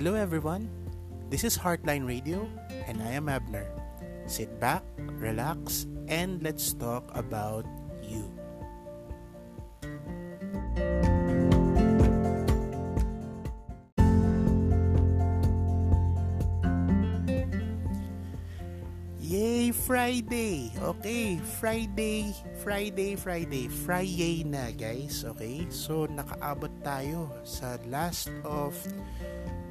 Hello everyone. This is Heartline Radio and I am Abner. Sit back, relax, and let's talk about you. Yay, Friday! Okay, Friday, Friday, Friday, Friday na guys, okay? So, nakaabot tayo sa last of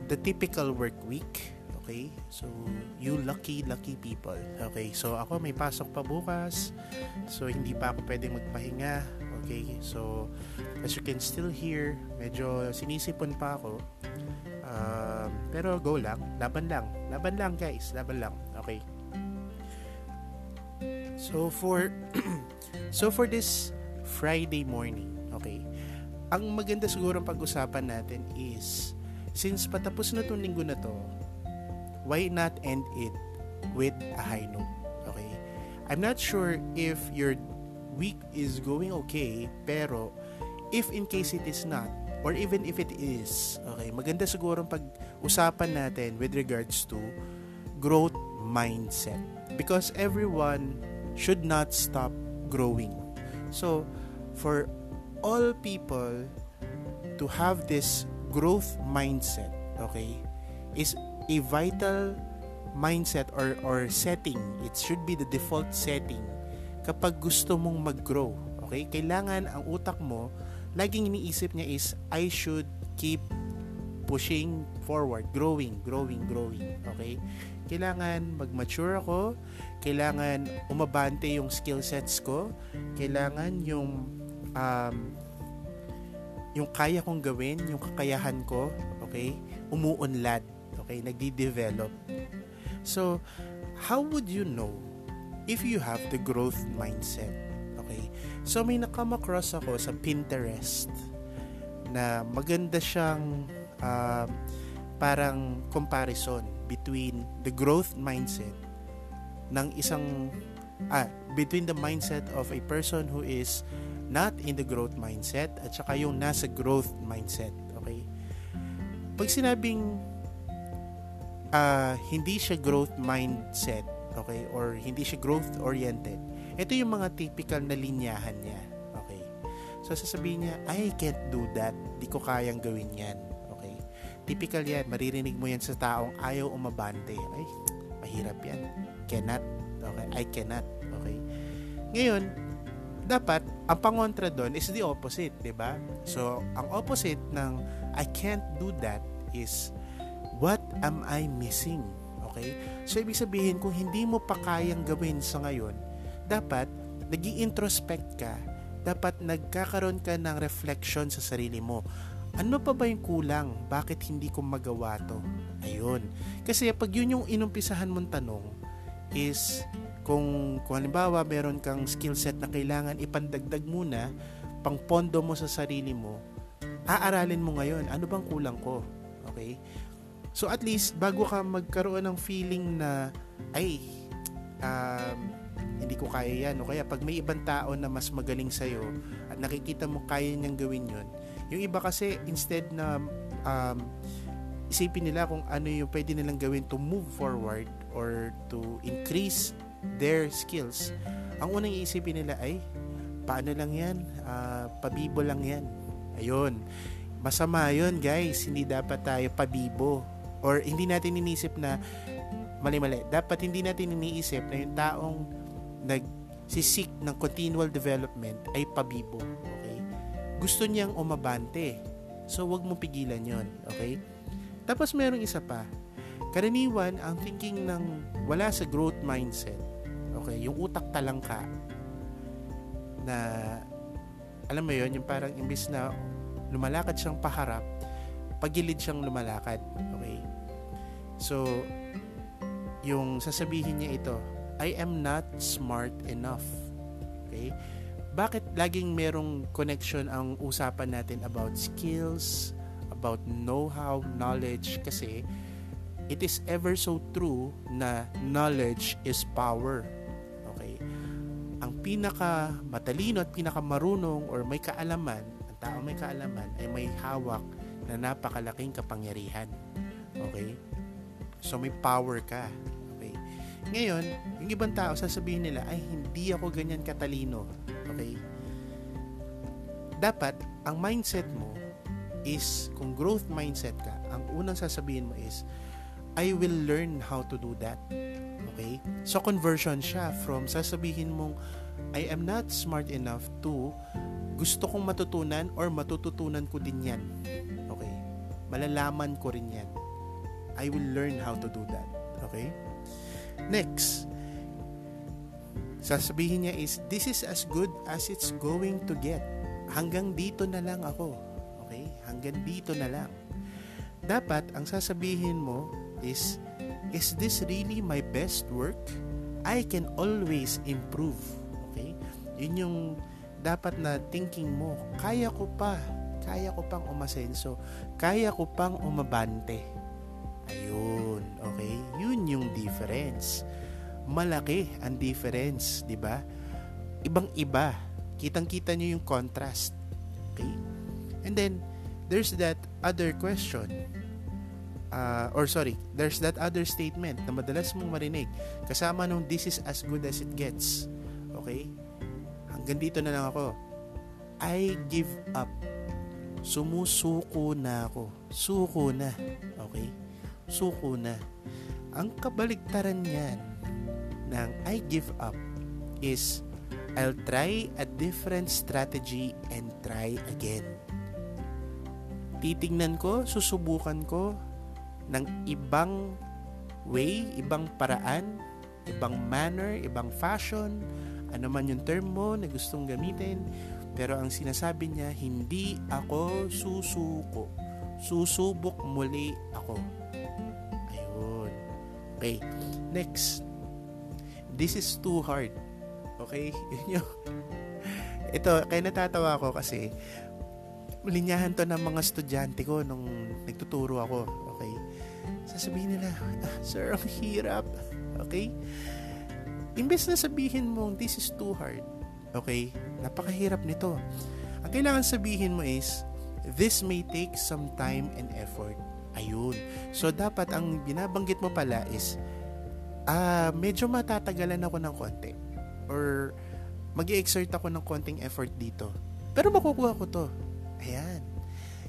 the typical work week, okay? So, you lucky, lucky people, okay? So, ako may pasok pa bukas, so hindi pa ako pwedeng magpahinga, okay? So, as you can still hear, medyo sinisipon pa ako, um, pero go lang, laban lang, laban lang guys, laban lang, okay? So for so for this Friday morning, okay. Ang maganda siguro pag-usapan natin is since patapos na tong linggo na to, why not end it with a high note? Okay? I'm not sure if your week is going okay, pero if in case it is not, or even if it is, okay, maganda siguro pag-usapan natin with regards to growth mindset. Because everyone should not stop growing. So, for all people to have this growth mindset, okay, is a vital mindset or or setting. It should be the default setting kapag gusto mong mag-grow. Okay? Kailangan ang utak mo laging iniisip niya is I should keep pushing forward, growing, growing, growing. Okay? Kailangan mag-mature ako, kailangan umabante yung skill sets ko, kailangan yung um, yung kaya kong gawin, yung kakayahan ko, okay, umuunlad, okay, nagdi-develop. So, how would you know if you have the growth mindset? Okay? So, may nakam across ako sa Pinterest na maganda siyang uh, parang comparison between the growth mindset ng isang ah, between the mindset of a person who is not in the growth mindset at saka yung nasa growth mindset. Okay? Pag sinabing uh, hindi siya growth mindset, okay, or hindi siya growth oriented, ito yung mga typical na linyahan niya. Okay? So sasabihin niya, I can't do that. Di ko kayang gawin yan. Okay? Typical yan. Maririnig mo yan sa taong ayaw umabante. Ay, mahirap yan. Cannot. Okay? I cannot. Okay? Ngayon, dapat, ang pangontra doon is the opposite, di ba? So, ang opposite ng I can't do that is what am I missing? Okay? So, ibig sabihin, kung hindi mo pa kayang gawin sa ngayon, dapat, nag introspect ka, dapat nagkakaroon ka ng reflection sa sarili mo. Ano pa ba yung kulang? Bakit hindi ko magawa to? Ayun. Kasi pag yun yung inumpisahan mong tanong, is kung, kung halimbawa meron kang skill set na kailangan ipandagdag muna, pang pondo mo sa sarili mo, aaralin mo ngayon, ano bang kulang ko? Okay? So at least, bago ka magkaroon ng feeling na, ay, um, hindi ko kaya yan. O kaya pag may ibang tao na mas magaling sa'yo at nakikita mo kaya niyang gawin yun, yung iba kasi instead na um, isipin nila kung ano yung pwede nilang gawin to move forward or to increase their skills, ang unang iisipin nila ay, paano lang yan? Uh, pabibo lang yan. Ayun. Masama yun guys. Hindi dapat tayo pabibo. Or hindi natin inisip na mali-mali. Dapat hindi natin iniisip na yung taong nagsisik ng continual development ay pabibo. Okay? Gusto niyang umabante. So, wag mo pigilan yon Okay? Tapos, merong isa pa. Karaniwan, ang thinking ng wala sa growth mindset, okay, yung utak talangka, na, alam mo yon yung parang imbis na lumalakad siyang paharap, pagilid siyang lumalakad. Okay? So, yung sasabihin niya ito, I am not smart enough. Okay? Bakit laging merong connection ang usapan natin about skills, about know-how, knowledge? Kasi it is ever so true na knowledge is power. Okay? Ang pinaka matalino at pinaka marunong or may kaalaman, ang tao may kaalaman ay may hawak na napakalaking kapangyarihan. Okay? So may power ka. Okay? Ngayon, yung ibang tao sasabihin nila, ay hindi ako ganyan katalino. Okay? Dapat, ang mindset mo is, kung growth mindset ka, ang unang sasabihin mo is, I will learn how to do that. Okay? So, conversion siya from sasabihin mong, I am not smart enough to gusto kong matutunan or matututunan ko din yan. Okay? Malalaman ko rin yan. I will learn how to do that. Okay? Next, sasabihin niya is, this is as good as it's going to get. Hanggang dito na lang ako. Okay? Hanggang dito na lang. Dapat, ang sasabihin mo is, is this really my best work? I can always improve. Okay? Yun yung dapat na thinking mo, kaya ko pa, kaya ko pang umasenso, kaya ko pang umabante. Ayun, okay? Yun yung difference. Malaki ang difference, di ba? Ibang-iba. Kitang-kita nyo yung contrast. Okay? And then, there's that other question. Uh, or sorry, there's that other statement na madalas mong marinig kasama nung this is as good as it gets. Okay? Hanggang dito na lang ako. I give up. Sumusuko na ako. Suko na. Okay? Suko na. Ang kabaligtaran niyan ng I give up is I'll try a different strategy and try again. Titingnan ko, susubukan ko ng ibang way, ibang paraan, ibang manner, ibang fashion, ano man yung term mo na gustong gamitin, pero ang sinasabi niya, hindi ako susuko. Susubok muli ako. Ayun. Okay. Next. This is too hard. Okay? Yun yung... Ito, kaya natatawa ako kasi linyahan to ng mga estudyante ko nung nagtuturo ako. Okay? Sasabihin nila, ah, Sir, ang hirap. Okay? Imbes na sabihin mo, this is too hard. Okay? Napakahirap nito. Ang kailangan sabihin mo is, this may take some time and effort. Ayun. So, dapat ang binabanggit mo pala is, ah, medyo matatagalan ako ng konti. Or, mag exert ako ng konting effort dito. Pero makukuha ko to. Ayan.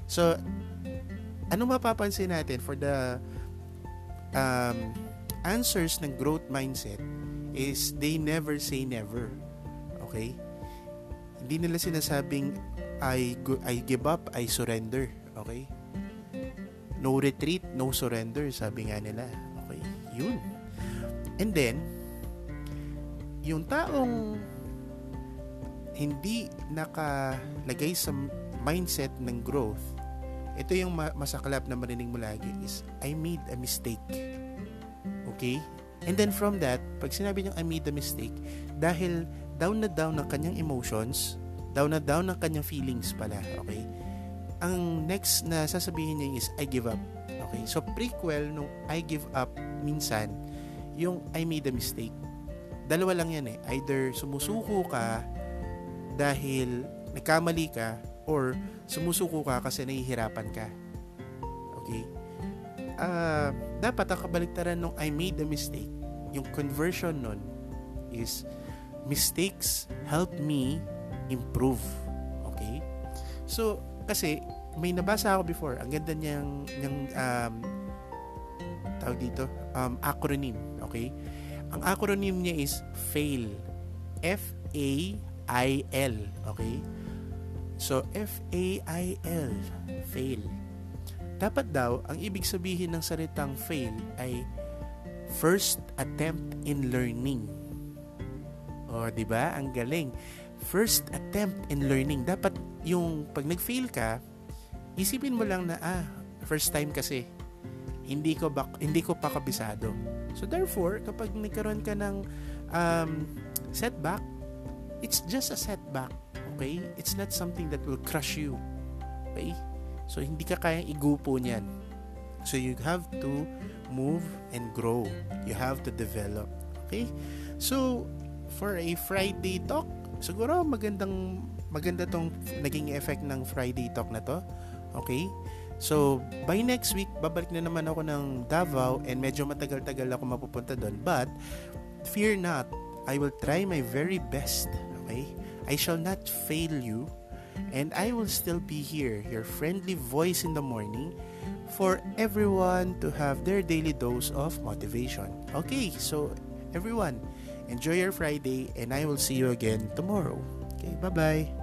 So, ano mapapansin natin for the um, answers ng growth mindset is they never say never. Okay? Hindi nila sinasabing I I give up, I surrender. Okay? No retreat, no surrender, sabi nga nila. Okay? Yun. And then, yung taong hindi nakalagay sa mindset ng growth, ito yung masaklap na marinig mo lagi is, I made a mistake. Okay? And then from that, pag sinabi niyang I made a mistake, dahil down na down ng kanyang emotions, down na down ng kanyang feelings pala, okay? Ang next na sasabihin niya is I give up. Okay? So prequel nung I give up minsan, yung I made a mistake. Dalawa lang yan eh. Either sumusuko ka dahil nagkamali ka or sumusuko ka kasi nahihirapan ka. Okay? uh, dapat ang kabaligtaran nung I made a mistake, yung conversion nun is mistakes help me improve. Okay? So, kasi may nabasa ako before, ang ganda niyang, niyang um, tawag dito, um, acronym. Okay? Ang acronym niya is FAIL. F-A-I-L. Okay? So, F-A-I-L. FAIL dapat daw, ang ibig sabihin ng salitang fail ay first attempt in learning. O, di ba? Ang galing. First attempt in learning. Dapat yung pag nag-fail ka, isipin mo lang na, ah, first time kasi, hindi ko ba, hindi ko pa kabisado. So therefore, kapag nagkaroon ka ng um, setback, it's just a setback. Okay? It's not something that will crush you. Okay? So, hindi ka kayang igupo niyan. So, you have to move and grow. You have to develop. Okay? So, for a Friday talk, siguro magandang maganda tong naging effect ng Friday talk na to. Okay? So, by next week, babalik na naman ako ng Davao and medyo matagal-tagal ako mapupunta doon. But, fear not, I will try my very best. Okay? I shall not fail you and I will still be here, your friendly voice in the morning for everyone to have their daily dose of motivation. Okay, so everyone, enjoy your Friday and I will see you again tomorrow. Okay, bye-bye.